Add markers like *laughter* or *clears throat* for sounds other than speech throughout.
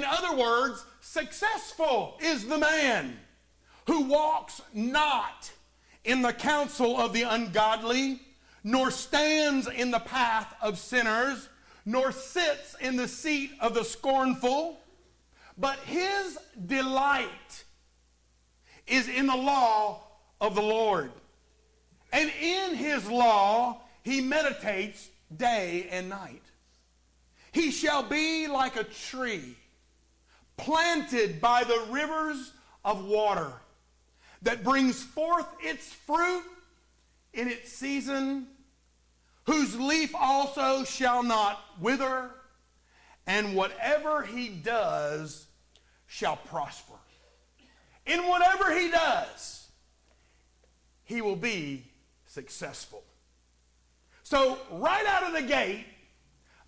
In other words, successful is the man who walks not in the counsel of the ungodly, nor stands in the path of sinners, nor sits in the seat of the scornful, but his delight is in the law of the Lord. And in his law he meditates day and night. He shall be like a tree planted by the rivers of water that brings forth its fruit in its season, whose leaf also shall not wither, and whatever he does shall prosper. In whatever he does, he will be successful. So, right out of the gate,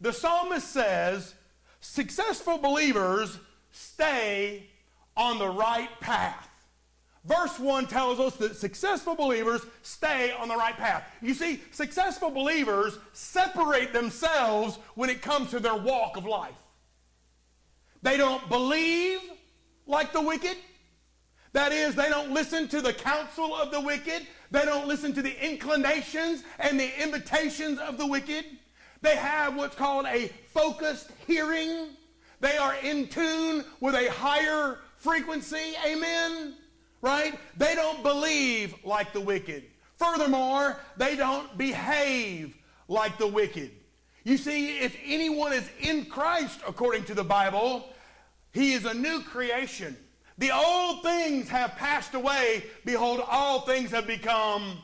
the psalmist says, successful believers stay on the right path. Verse 1 tells us that successful believers stay on the right path. You see, successful believers separate themselves when it comes to their walk of life. They don't believe like the wicked. That is, they don't listen to the counsel of the wicked. They don't listen to the inclinations and the invitations of the wicked. They have what's called a focused hearing. They are in tune with a higher frequency. Amen right? They don't believe like the wicked. Furthermore, they don't behave like the wicked. You see, if anyone is in Christ, according to the Bible, he is a new creation. The old things have passed away. Behold, all things have become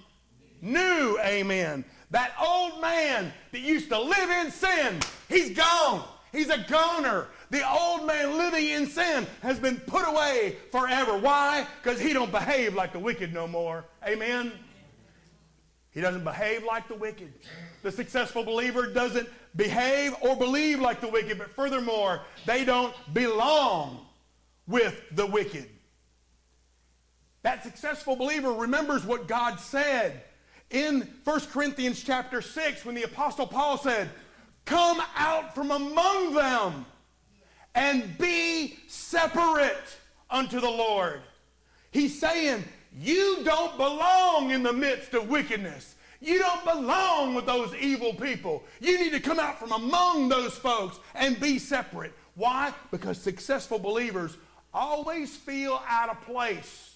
new. Amen. That old man that used to live in sin, he's gone. He's a goner. The old man living in sin has been put away forever. Why? Because he don't behave like the wicked no more. Amen? He doesn't behave like the wicked. The successful believer doesn't behave or believe like the wicked, but furthermore, they don't belong with the wicked. That successful believer remembers what God said in 1 Corinthians chapter 6 when the apostle Paul said, "Come out from among them and be separate unto the Lord. He's saying, You don't belong in the midst of wickedness. You don't belong with those evil people. You need to come out from among those folks and be separate. Why? Because successful believers always feel out of place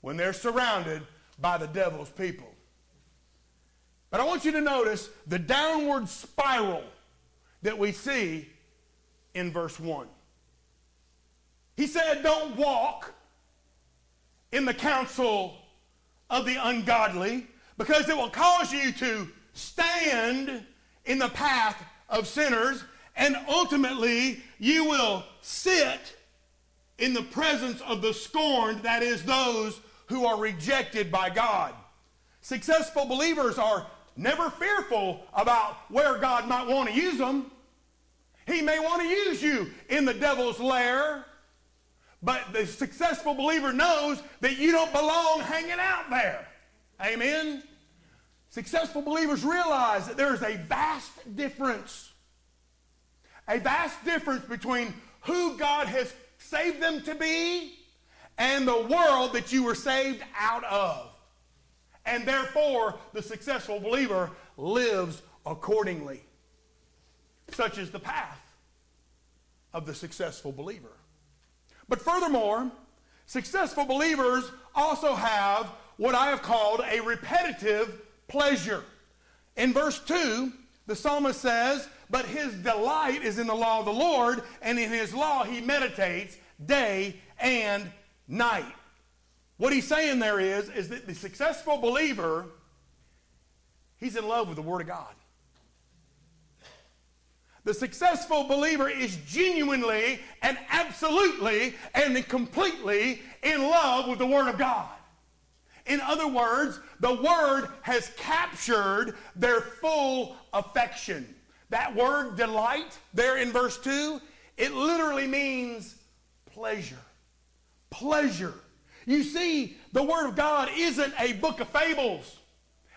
when they're surrounded by the devil's people. But I want you to notice the downward spiral that we see in verse 1. He said, Don't walk in the counsel of the ungodly because it will cause you to stand in the path of sinners and ultimately you will sit in the presence of the scorned, that is, those who are rejected by God. Successful believers are never fearful about where God might want to use them. He may want to use you in the devil's lair, but the successful believer knows that you don't belong hanging out there. Amen? Successful believers realize that there is a vast difference. A vast difference between who God has saved them to be and the world that you were saved out of. And therefore, the successful believer lives accordingly. Such is the path of the successful believer. But furthermore, successful believers also have what I have called a repetitive pleasure. In verse 2, the psalmist says, But his delight is in the law of the Lord, and in his law he meditates day and night. What he's saying there is, is that the successful believer, he's in love with the Word of God. The successful believer is genuinely and absolutely and completely in love with the Word of God. In other words, the Word has captured their full affection. That word delight there in verse 2, it literally means pleasure. Pleasure. You see, the Word of God isn't a book of fables.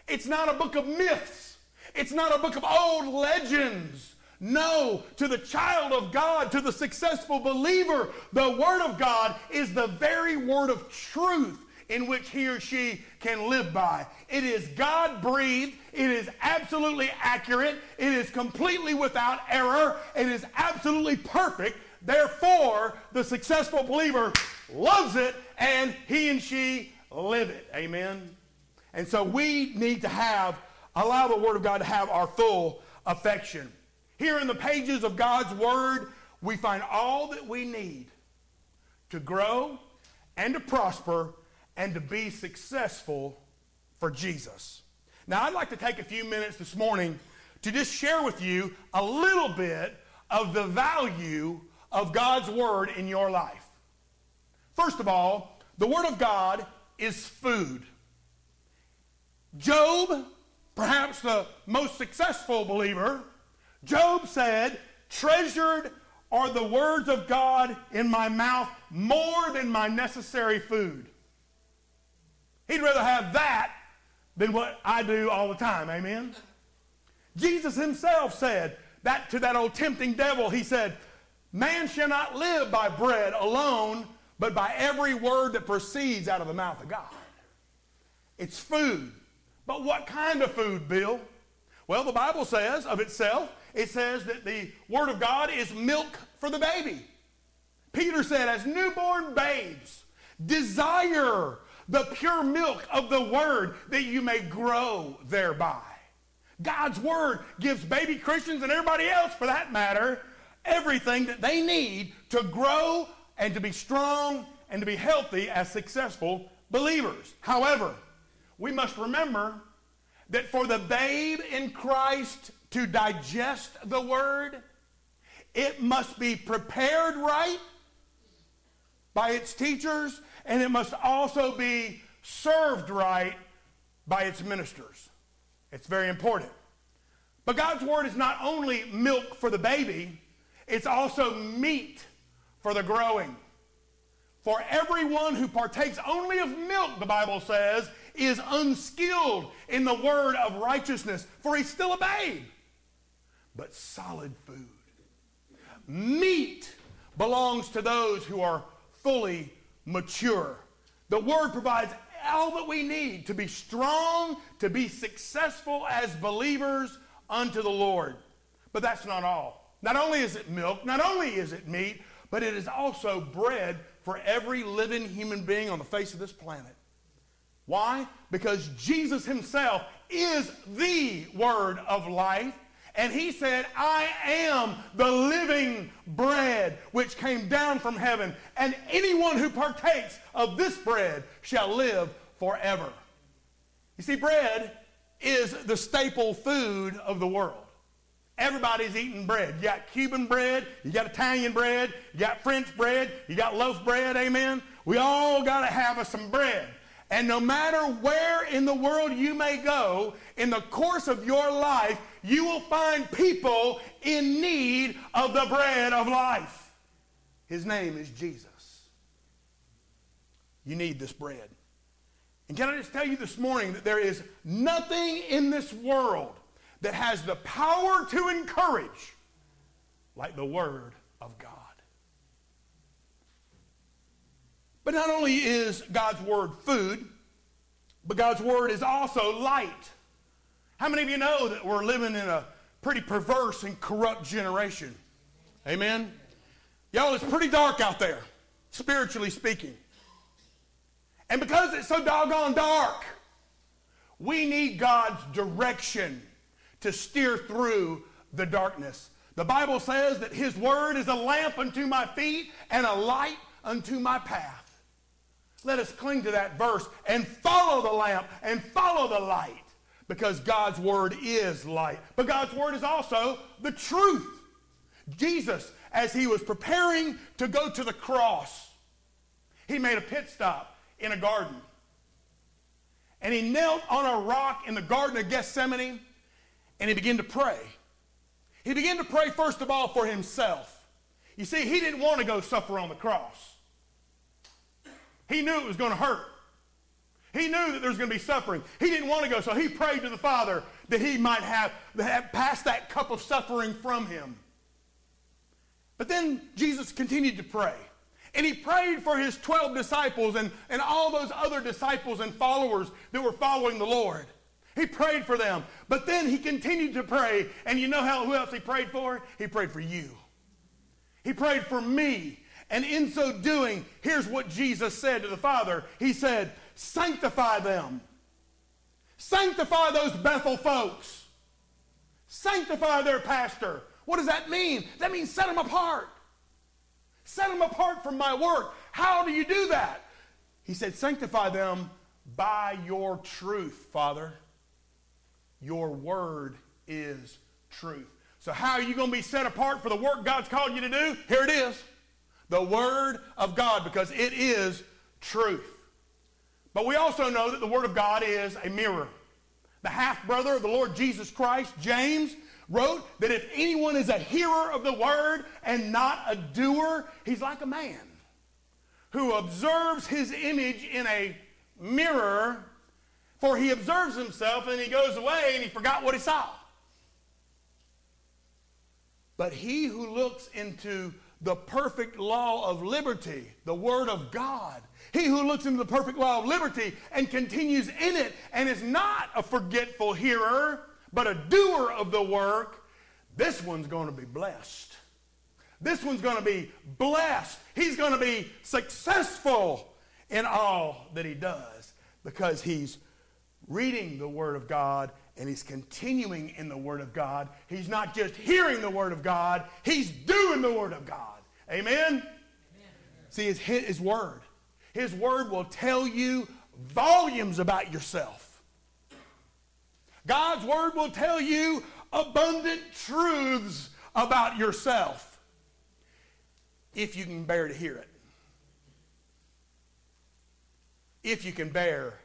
It's not a book of myths. It's not a book of old legends. No, to the child of God, to the successful believer, the Word of God is the very word of truth in which he or she can live by. It is God breathed, it is absolutely accurate, it is completely without error, it is absolutely perfect. Therefore, the successful believer loves it and he and she live it. Amen. And so we need to have, allow the Word of God to have our full affection. Here in the pages of God's Word, we find all that we need to grow and to prosper and to be successful for Jesus. Now, I'd like to take a few minutes this morning to just share with you a little bit of the value of God's Word in your life. First of all, the Word of God is food. Job, perhaps the most successful believer, Job said, Treasured are the words of God in my mouth more than my necessary food. He'd rather have that than what I do all the time. Amen? Jesus himself said that to that old tempting devil, he said, Man shall not live by bread alone, but by every word that proceeds out of the mouth of God. It's food. But what kind of food, Bill? Well, the Bible says of itself, it says that the Word of God is milk for the baby. Peter said, as newborn babes, desire the pure milk of the Word that you may grow thereby. God's Word gives baby Christians and everybody else, for that matter, everything that they need to grow and to be strong and to be healthy as successful believers. However, we must remember that for the babe in Christ to digest the word, it must be prepared right by its teachers, and it must also be served right by its ministers. It's very important. But God's word is not only milk for the baby, it's also meat for the growing. For everyone who partakes only of milk, the Bible says, is unskilled in the word of righteousness, for he's still a babe. But solid food, meat, belongs to those who are fully mature. The word provides all that we need to be strong, to be successful as believers unto the Lord. But that's not all. Not only is it milk, not only is it meat, but it is also bread for every living human being on the face of this planet. Why? Because Jesus himself is the word of life. And he said, I am the living bread which came down from heaven, and anyone who partakes of this bread shall live forever. You see, bread is the staple food of the world. Everybody's eating bread. You got Cuban bread, you got Italian bread, you got French bread, you got loaf bread, amen? We all got to have us some bread. And no matter where in the world you may go, in the course of your life, you will find people in need of the bread of life. His name is Jesus. You need this bread. And can I just tell you this morning that there is nothing in this world that has the power to encourage like the Word of God. But not only is God's word food, but God's word is also light. How many of you know that we're living in a pretty perverse and corrupt generation? Amen? Y'all, it's pretty dark out there, spiritually speaking. And because it's so doggone dark, we need God's direction to steer through the darkness. The Bible says that His Word is a lamp unto my feet and a light unto my path. Let us cling to that verse and follow the lamp and follow the light because God's word is light. But God's word is also the truth. Jesus, as he was preparing to go to the cross, he made a pit stop in a garden. And he knelt on a rock in the Garden of Gethsemane and he began to pray. He began to pray, first of all, for himself. You see, he didn't want to go suffer on the cross. He knew it was going to hurt. He knew that there was going to be suffering. He didn't want to go, so he prayed to the Father that he might have, have passed that cup of suffering from him. But then Jesus continued to pray. And he prayed for his 12 disciples and, and all those other disciples and followers that were following the Lord. He prayed for them. But then he continued to pray. And you know how, who else he prayed for? He prayed for you. He prayed for me. And in so doing, here's what Jesus said to the Father He said, Sanctify them. Sanctify those Bethel folks. Sanctify their pastor. What does that mean? That means set them apart. Set them apart from my work. How do you do that? He said, Sanctify them by your truth, Father. Your word is truth. So, how are you going to be set apart for the work God's called you to do? Here it is the Word of God, because it is truth. But we also know that the Word of God is a mirror. The half brother of the Lord Jesus Christ, James, wrote that if anyone is a hearer of the Word and not a doer, he's like a man who observes his image in a mirror, for he observes himself and he goes away and he forgot what he saw. But he who looks into the perfect law of liberty, the Word of God, he who looks into the perfect law of liberty and continues in it and is not a forgetful hearer, but a doer of the work, this one's going to be blessed. This one's going to be blessed. He's going to be successful in all that he does because he's reading the Word of God and he's continuing in the Word of God. He's not just hearing the Word of God, he's doing the Word of God. Amen? Amen. See, his, his Word. His Word will tell you volumes about yourself. God's Word will tell you abundant truths about yourself if you can bear to hear it. If you can bear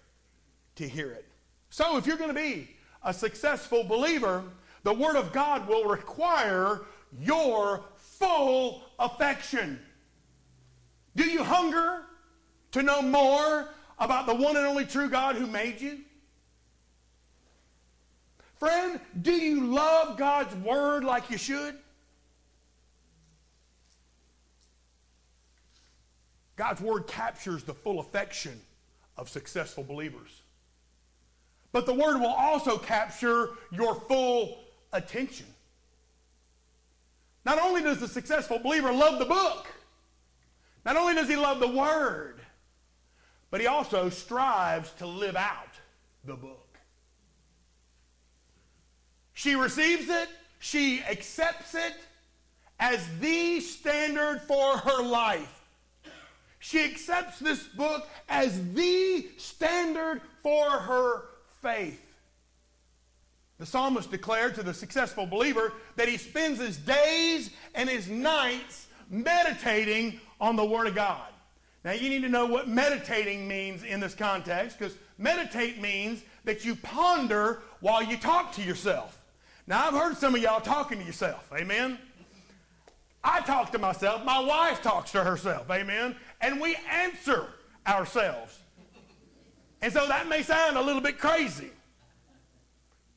to hear it. So, if you're going to be a successful believer, the Word of God will require your full affection. Do you hunger to know more about the one and only true God who made you? Friend, do you love God's Word like you should? God's Word captures the full affection of successful believers. But the word will also capture your full attention. Not only does the successful believer love the book, not only does he love the word, but he also strives to live out the book. She receives it, she accepts it as the standard for her life. She accepts this book as the standard for her faith. The psalmist declared to the successful believer that he spends his days and his nights meditating on the Word of God. Now, you need to know what meditating means in this context because meditate means that you ponder while you talk to yourself. Now, I've heard some of y'all talking to yourself. Amen? I talk to myself. My wife talks to herself. Amen? And we answer ourselves. And so that may sound a little bit crazy.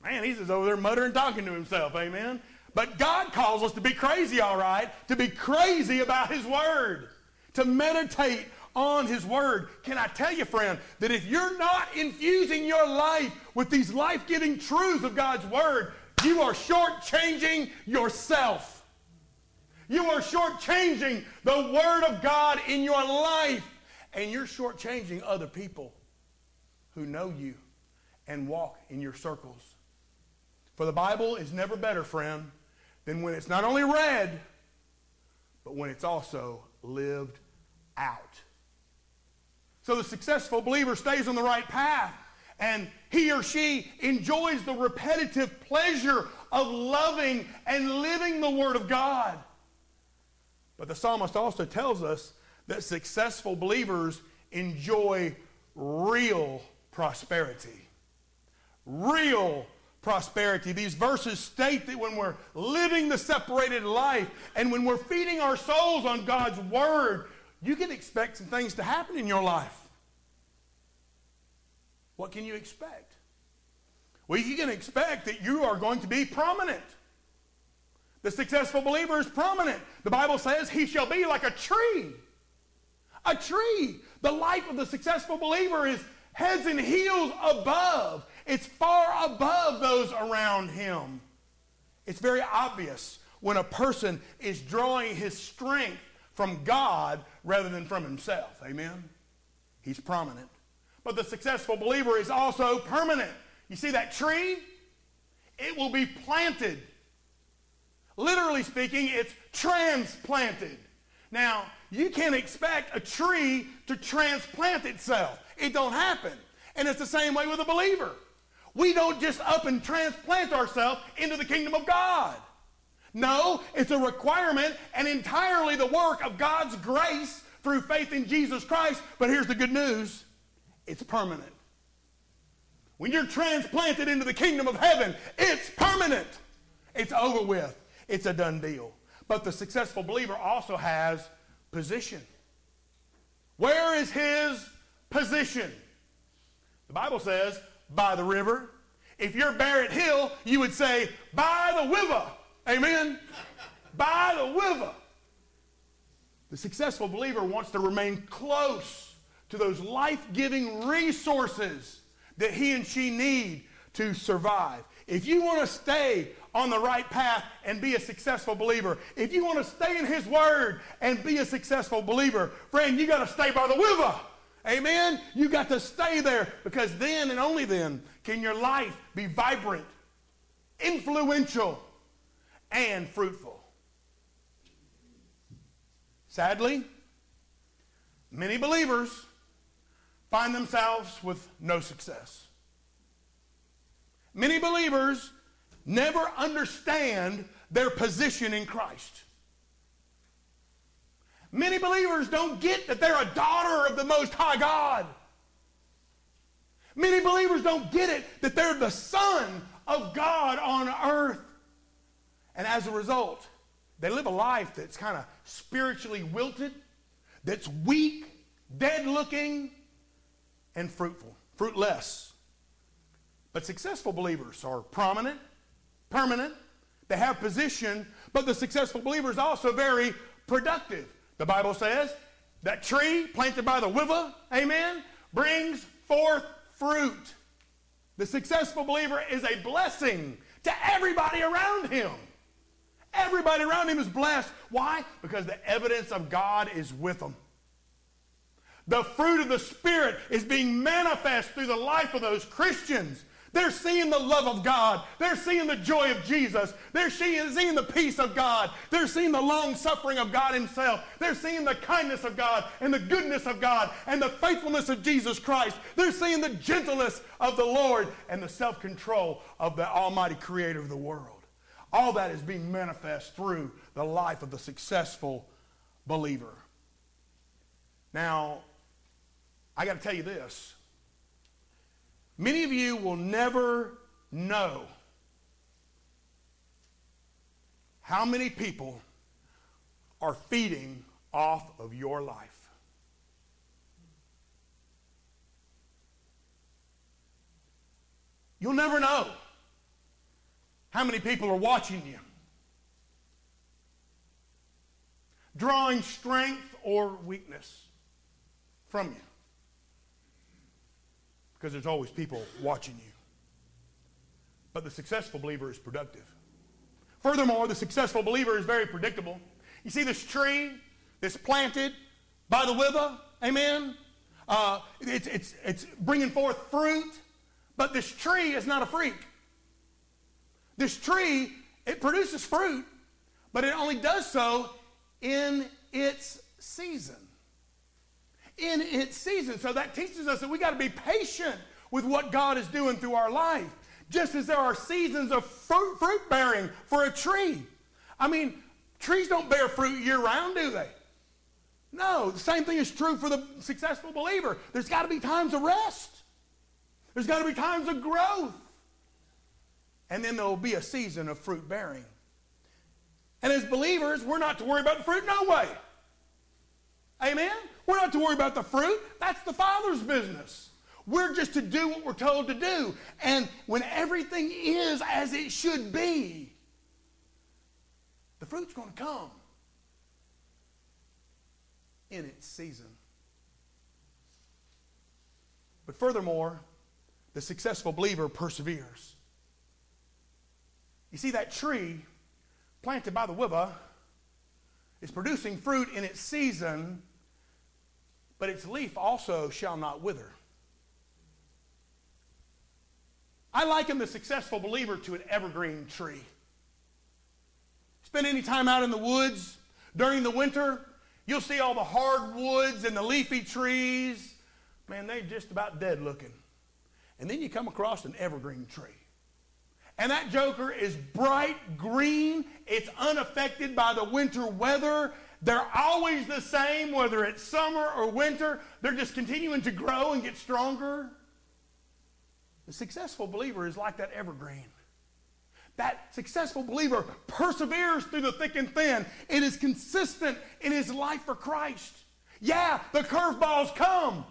Man, he's just over there muttering, talking to himself. Amen. But God calls us to be crazy, all right, to be crazy about His Word, to meditate on His Word. Can I tell you, friend, that if you're not infusing your life with these life giving truths of God's Word, you are shortchanging yourself. You are shortchanging the Word of God in your life, and you're shortchanging other people who know you and walk in your circles. For the Bible is never better, friend, than when it's not only read, but when it's also lived out. So the successful believer stays on the right path, and he or she enjoys the repetitive pleasure of loving and living the Word of God. But the psalmist also tells us that successful believers enjoy real prosperity. Real prosperity. These verses state that when we're living the separated life and when we're feeding our souls on God's Word, you can expect some things to happen in your life. What can you expect? Well, you can expect that you are going to be prominent. The successful believer is prominent. The Bible says he shall be like a tree. A tree. The life of the successful believer is heads and heels above. It's far above those around him. It's very obvious when a person is drawing his strength from God rather than from himself. Amen? He's prominent. But the successful believer is also permanent. You see that tree? It will be planted. Literally speaking, it's transplanted. Now, you can't expect a tree to transplant itself. It don't happen. And it's the same way with a believer. We don't just up and transplant ourselves into the kingdom of God. No, it's a requirement and entirely the work of God's grace through faith in Jesus Christ. But here's the good news it's permanent. When you're transplanted into the kingdom of heaven, it's permanent. It's over with. It's a done deal. But the successful believer also has position. Where is his position? The Bible says, by the river. If you're Barrett Hill, you would say, by the river. Amen? by the river. The successful believer wants to remain close to those life giving resources that he and she need to survive. If you want to stay on the right path and be a successful believer, if you want to stay in His Word and be a successful believer, friend, you got to stay by the river. Amen? You got to stay there because then and only then can your life be vibrant, influential, and fruitful. Sadly, many believers find themselves with no success. Many believers never understand their position in Christ. Many believers don't get that they're a daughter of the Most High God. Many believers don't get it that they're the Son of God on earth. And as a result, they live a life that's kind of spiritually wilted, that's weak, dead looking, and fruitful, fruitless. But successful believers are prominent, permanent, they have position, but the successful believer is also very productive. The Bible says that tree planted by the river, amen, brings forth fruit. The successful believer is a blessing to everybody around him. Everybody around him is blessed. Why? Because the evidence of God is with them. The fruit of the Spirit is being manifest through the life of those Christians. They're seeing the love of God. They're seeing the joy of Jesus. They're seeing, the peace of God. They're seeing the long suffering of God Himself. They're seeing the kindness of God and the goodness of God and the faithfulness of Jesus Christ. They're seeing the gentleness of the Lord and the self control of the Almighty Creator of the world. All that is being manifest through the life of the successful believer. Now, I got to tell you this Many of you will never know how many people are feeding off of your life. You'll never know how many people are watching you, drawing strength or weakness from you because there's always people watching you. But the successful believer is productive. Furthermore, the successful believer is very predictable. You see this tree that's planted by the river, amen? Uh, it's, it's, it's bringing forth fruit, but this tree is not a freak. This tree, it produces fruit, but it only does so in its season in its season. So that teaches us that we got to be patient with what God is doing through our life. Just as there are seasons of fruit, fruit bearing for a tree. I mean, trees don't bear fruit year round, do they? No, the same thing is true for the successful believer. There's got to be times of rest. There's got to be times of growth. And then there will be a season of fruit bearing. And as believers, we're not to worry about the fruit, no way. Amen? We're not to worry about the fruit. That's the Father's business. we're just to do what we're told to do. And when everything is as it should be, the fruit's going to come in its season. But furthermore, the successful believer perseveres. You see, that tree planted by the river is producing fruit in its season, but its leaf also shall not wither. I liken the successful believer to an evergreen tree. Spend any time out in the woods during the winter, you'll see all the hardwoods and the leafy trees. Man, they're just about dead looking. And then you come across an evergreen tree. And that joker is bright green. It's unaffected by the winter weather. They're always the same, whether it's summer or winter. They're just continuing to grow and get stronger. The successful believer is like that evergreen. That successful believer perseveres through the thick and thin. It is consistent in his life for Christ. Yeah, the curveballs come.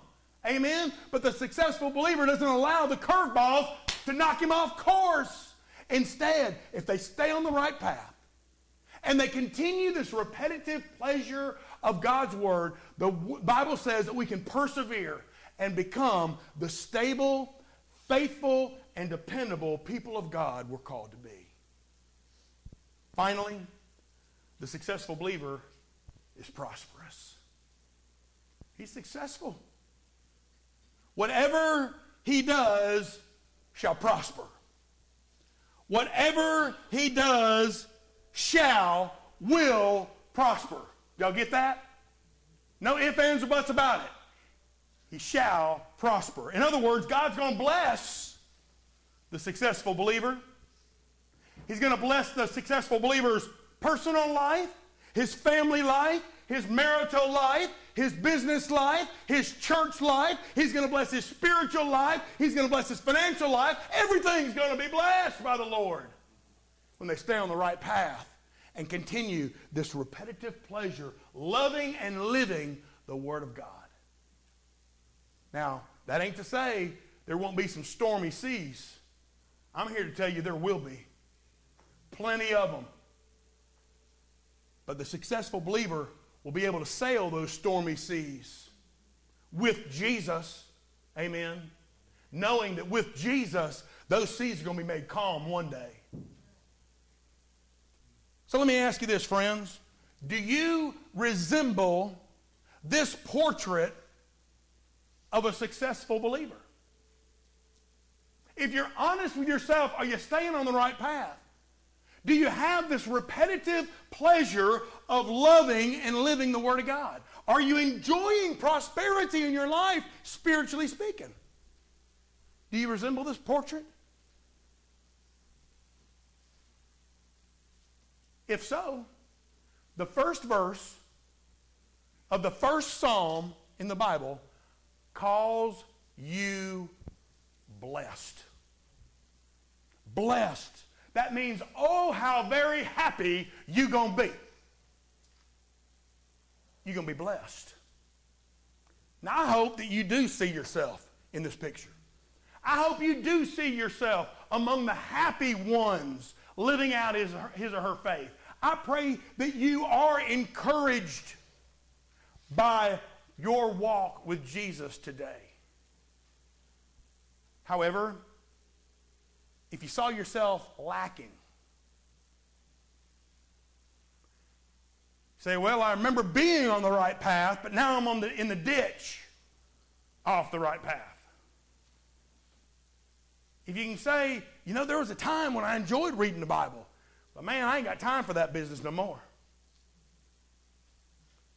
Amen. But the successful believer doesn't allow the curveballs to knock him off course. Instead, if they stay on the right path and they continue this repetitive pleasure of God's word, the Bible says that we can persevere and become the stable, faithful, and dependable people of God we're called to be. Finally, the successful believer is prosperous. He's successful. Whatever he does shall prosper. Whatever he does shall, will prosper. Y'all get that? No ifs, ands, or buts about it. He shall prosper. In other words, God's going to bless the successful believer. He's going to bless the successful believer's personal life, his family life, his marital life, his business life, his church life. He's going to bless his spiritual life. He's going to bless his financial life. Everything's going to be blessed by the Lord when they stay on the right path and continue this repetitive pleasure, loving and living the Word of God. Now, that ain't to say there won't be some stormy seas. I'm here to tell you there will be. Plenty of them. But the successful believer will be able to sail those stormy seas with Jesus. Amen. Knowing that with Jesus, those seas are going to be made calm one day. So let me ask you this, friends. Do you resemble this portrait of a successful believer? If you're honest with yourself, are you staying on the right path? Do you have this repetitive pleasure of loving and living the Word of God? Are you enjoying prosperity in your life, spiritually speaking? Do you resemble this portrait? If so, the first verse of the first psalm in the Bible calls you blessed. Blessed that means, oh, how very happy you going to be. You're going to be blessed. Now, I hope that you do see yourself in this picture. I hope you do see yourself among the happy ones living out his, his or her faith. I pray that you are encouraged by your walk with Jesus today. However, if you saw yourself lacking, say, Well, I remember being on the right path, but now I'm on the, in the ditch off the right path. If you can say, You know, there was a time when I enjoyed reading the Bible, but man, I ain't got time for that business no more.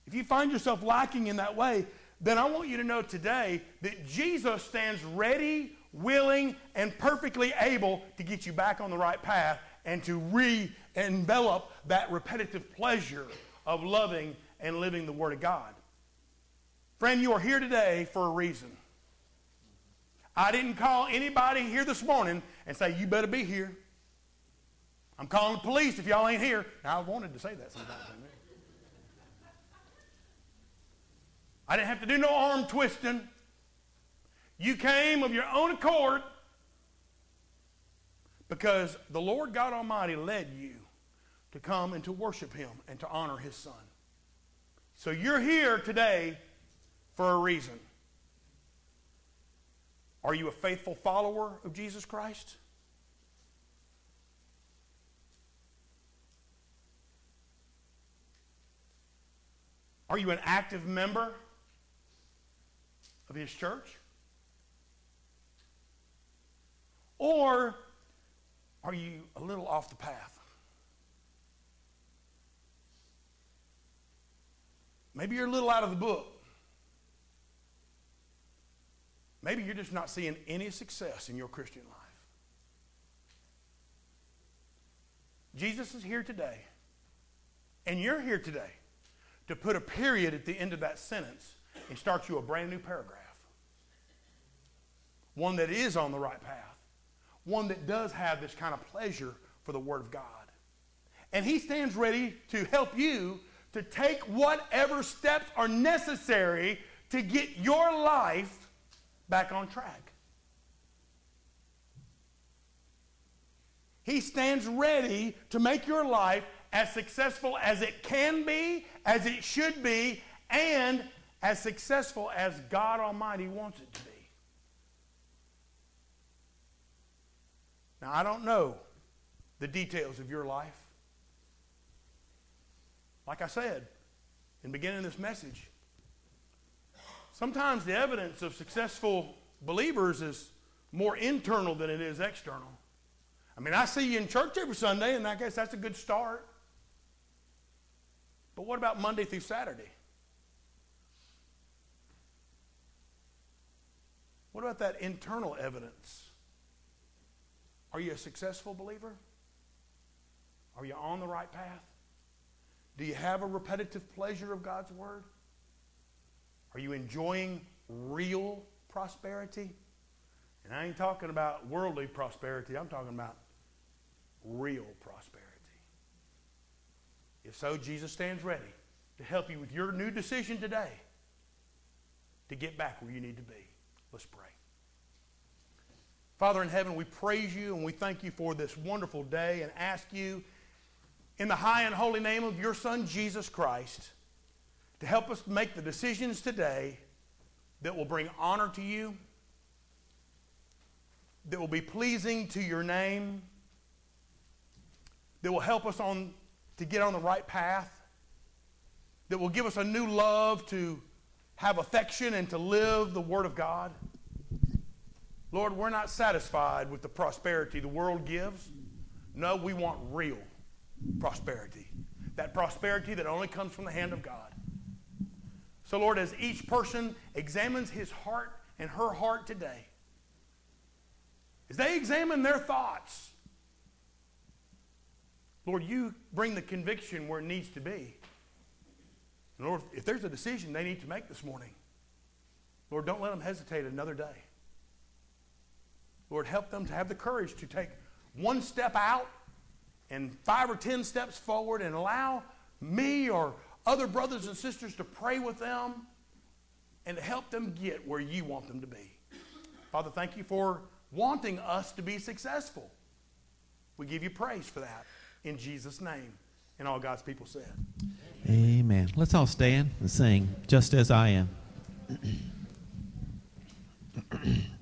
If you find yourself lacking in that way, then I want you to know today that Jesus stands ready willing, and perfectly able to get you back on the right path and to re envelop that repetitive pleasure of loving and living the Word of God. Friend, you are here today for a reason. I didn't call anybody here this morning and say, you better be here. I'm calling the police if y'all ain't here. Now, I wanted to say that sometimes. I didn't have to do no arm twisting. You came of your own accord because the Lord God Almighty led you to come and to worship Him and to honor His Son. So you're here today for a reason. Are you a faithful follower of Jesus Christ? Are you an active member of His church? Or are you a little off the path? Maybe you're a little out of the book. Maybe you're just not seeing any success in your Christian life. Jesus is here today, and you're here today to put a period at the end of that sentence and start you a brand new paragraph. One that is on the right path one that does have this kind of pleasure for the Word of God. And He stands ready to help you to take whatever steps are necessary to get your life back on track. He stands ready to make your life as successful as it can be, as it should be, and as successful as God Almighty wants it to be. Now, I don't know the details of your life. Like I said in beginning this message, sometimes the evidence of successful believers is more internal than it is external. I mean, I see you in church every Sunday, and I guess that's a good start. But what about Monday through Saturday? What about that internal evidence? Are you a successful believer? Are you on the right path? Do you have a repetitive pleasure of God's Word? Are you enjoying real prosperity? And I ain't talking about worldly prosperity, I'm talking about real prosperity. If so, Jesus stands ready to help you with your new decision today to get back where you need to be. Let's pray. Father in heaven, we praise you and we thank you for this wonderful day and ask you, in the high and holy name of your Son, Jesus Christ, to help us make the decisions today that will bring honor to you, that will be pleasing to your name, that will help us on to get on the right path, that will give us a new love to have affection and to live the Word of God. Lord, we're not satisfied with the prosperity the world gives. No, we want real prosperity. That prosperity that only comes from the hand of God. So, Lord, as each person examines his heart and her heart today, as they examine their thoughts, Lord, you bring the conviction where it needs to be. Lord, if there's a decision they need to make this morning, Lord, don't let them hesitate another day. Lord, help them to have the courage to take one step out and five or ten steps forward and allow me or other brothers and sisters to pray with them and to help them get where you want them to be. Father, thank you for wanting us to be successful. We give you praise for that in Jesus' name. And all God's people said. Amen. Amen. Let's all stand and sing, Just as I Am. *clears throat*